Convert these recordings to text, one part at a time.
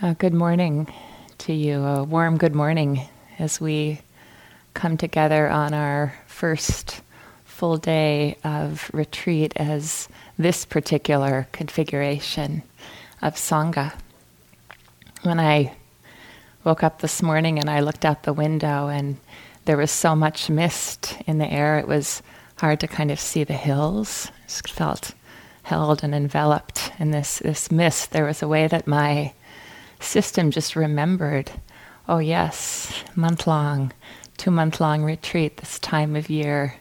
Uh, good morning to you. A warm good morning as we come together on our first full day of retreat as this particular configuration of Sangha. When I woke up this morning and I looked out the window and there was so much mist in the air, it was hard to kind of see the hills. I just felt held and enveloped in this, this mist. There was a way that my system just remembered oh, yes, month long, two month long retreat this time of year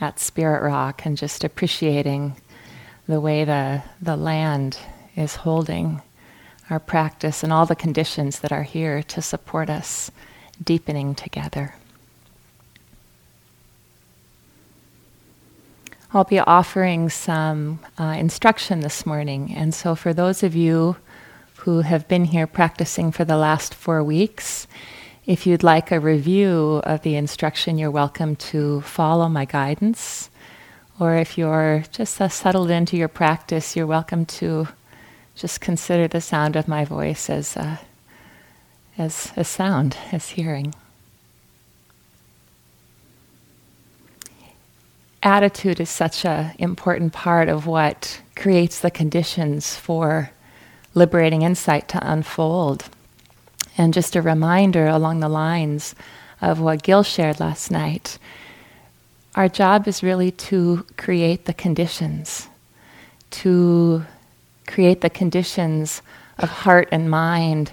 at Spirit Rock, and just appreciating the way the, the land is holding our practice and all the conditions that are here to support us deepening together. I'll be offering some uh, instruction this morning, and so for those of you who have been here practicing for the last four weeks. If you'd like a review of the instruction, you're welcome to follow my guidance. Or if you're just uh, settled into your practice, you're welcome to just consider the sound of my voice as, uh, as a sound, as hearing. Attitude is such an important part of what creates the conditions for liberating insight to unfold. And just a reminder along the lines of what Gil shared last night our job is really to create the conditions, to create the conditions of heart and mind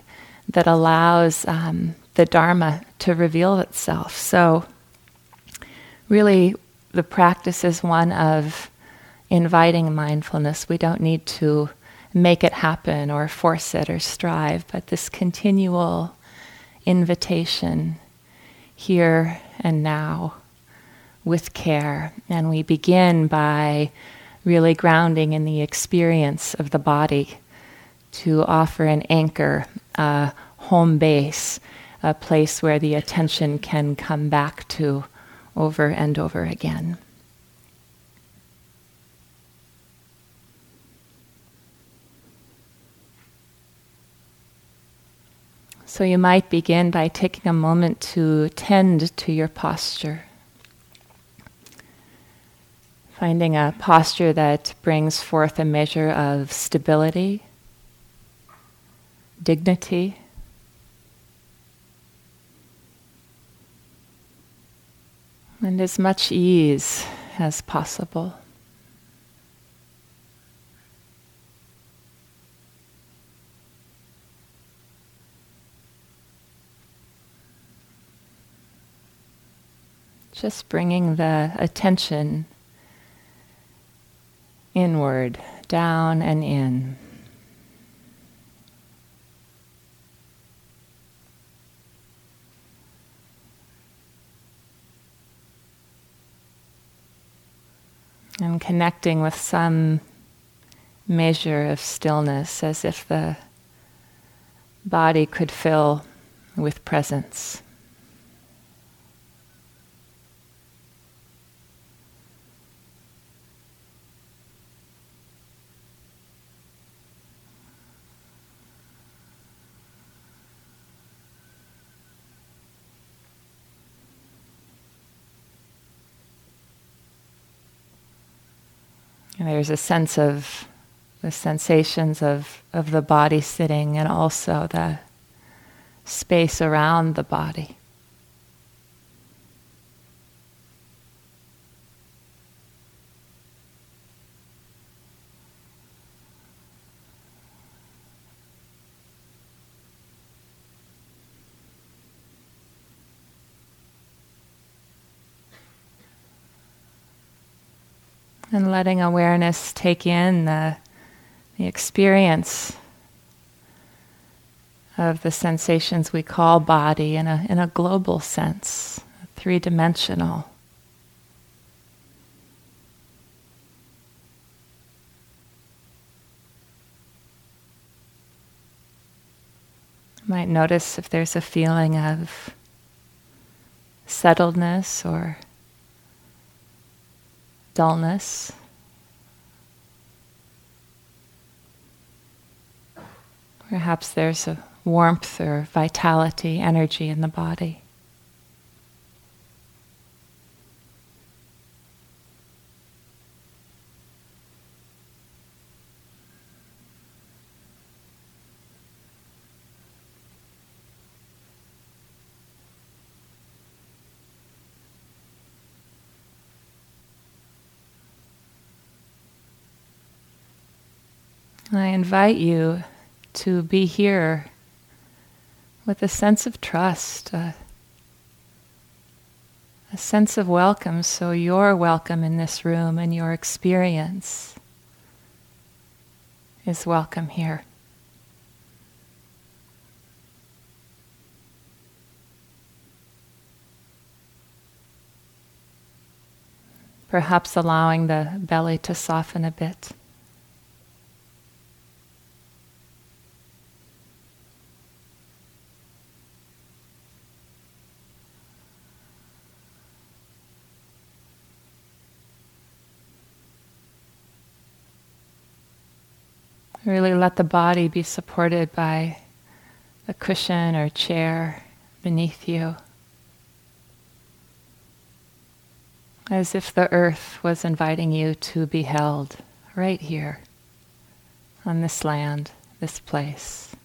that allows um, the Dharma to reveal itself. So, really, the practice is one of inviting mindfulness. We don't need to make it happen or force it or strive, but this continual invitation here and now with care. And we begin by really grounding in the experience of the body to offer an anchor, a home base, a place where the attention can come back to over and over again. So you might begin by taking a moment to tend to your posture. Finding a posture that brings forth a measure of stability, dignity, and as much ease as possible. Just bringing the attention inward, down and in. And connecting with some measure of stillness as if the body could fill with presence. There's a sense of the sensations of, of the body sitting and also the space around the body. And letting awareness take in the, the experience of the sensations we call body in a, in a global sense, three dimensional. Might notice if there's a feeling of settledness or dullness. Perhaps there's a warmth or vitality, energy in the body. I invite you to be here with a sense of trust, a, a sense of welcome. So you're welcome in this room and your experience is welcome here. Perhaps allowing the belly to soften a bit. Really let the body be supported by a cushion or chair beneath you. As if the earth was inviting you to be held right here on this land, this place.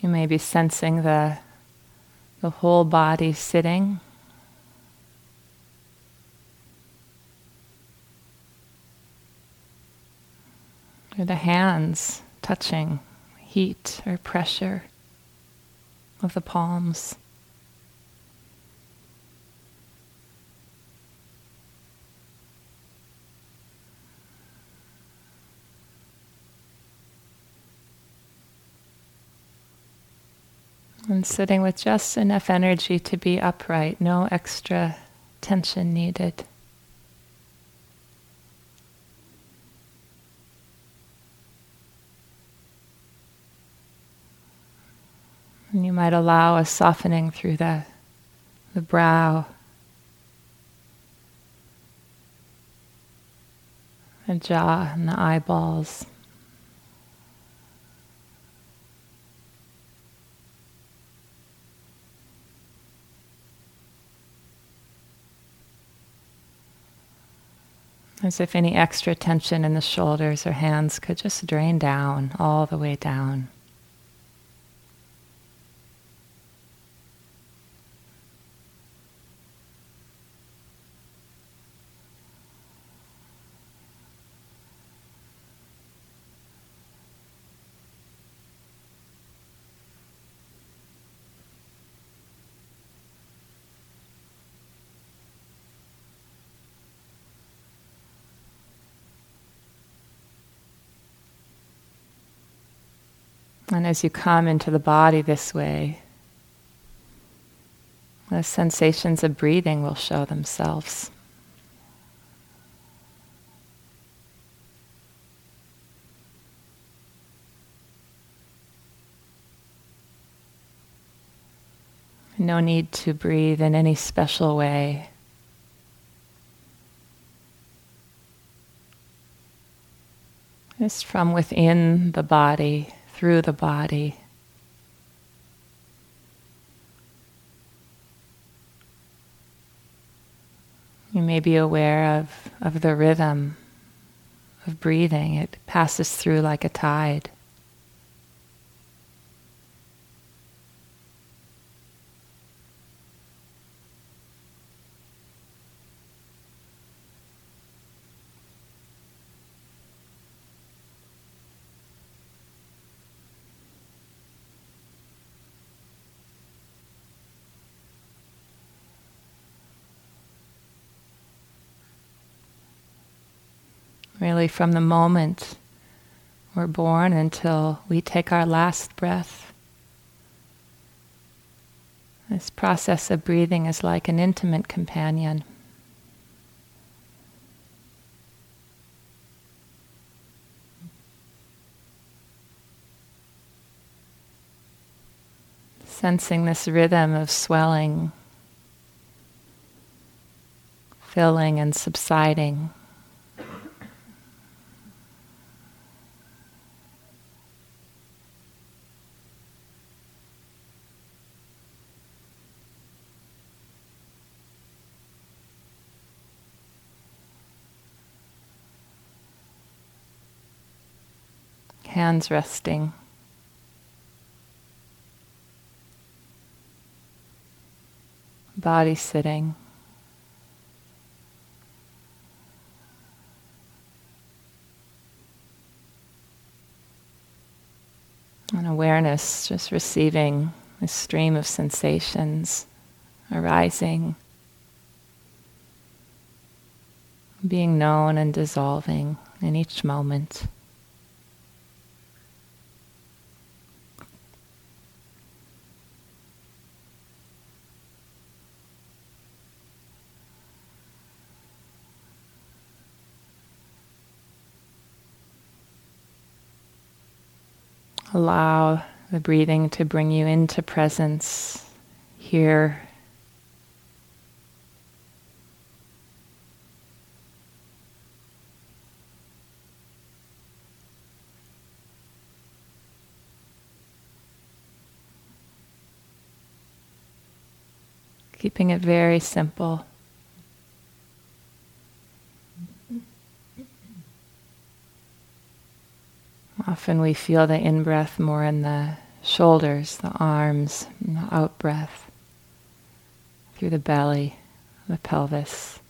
You may be sensing the, the whole body sitting. Or the hands touching heat or pressure of the palms. Sitting with just enough energy to be upright, no extra tension needed. And you might allow a softening through the, the brow, the jaw, and the eyeballs. As if any extra tension in the shoulders or hands could just drain down, all the way down. And as you come into the body this way, the sensations of breathing will show themselves. No need to breathe in any special way. Just from within the body through the body. You may be aware of, of the rhythm of breathing. It passes through like a tide. Really from the moment we're born until we take our last breath. This process of breathing is like an intimate companion. Sensing this rhythm of swelling, filling, and subsiding. Hands resting. Body sitting. And awareness just receiving a stream of sensations arising, being known and dissolving in each moment. Allow the breathing to bring you into presence here. Keeping it very simple. Often we feel the in breath more in the shoulders, the arms, the out breath through the belly, the pelvis.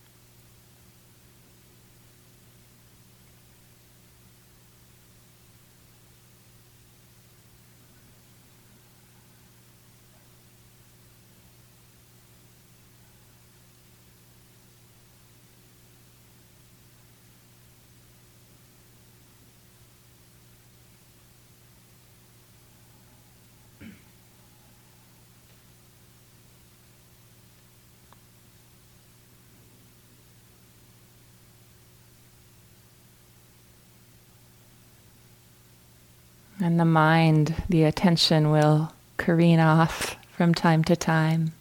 And the mind, the attention will careen off from time to time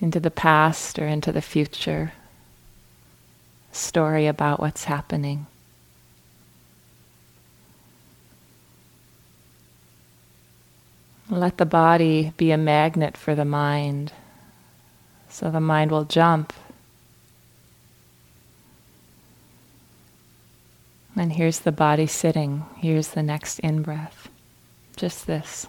into the past or into the future. Story about what's happening. Let the body be a magnet for the mind. So the mind will jump And here's the body sitting. Here's the next in breath. Just this.